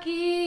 aquí.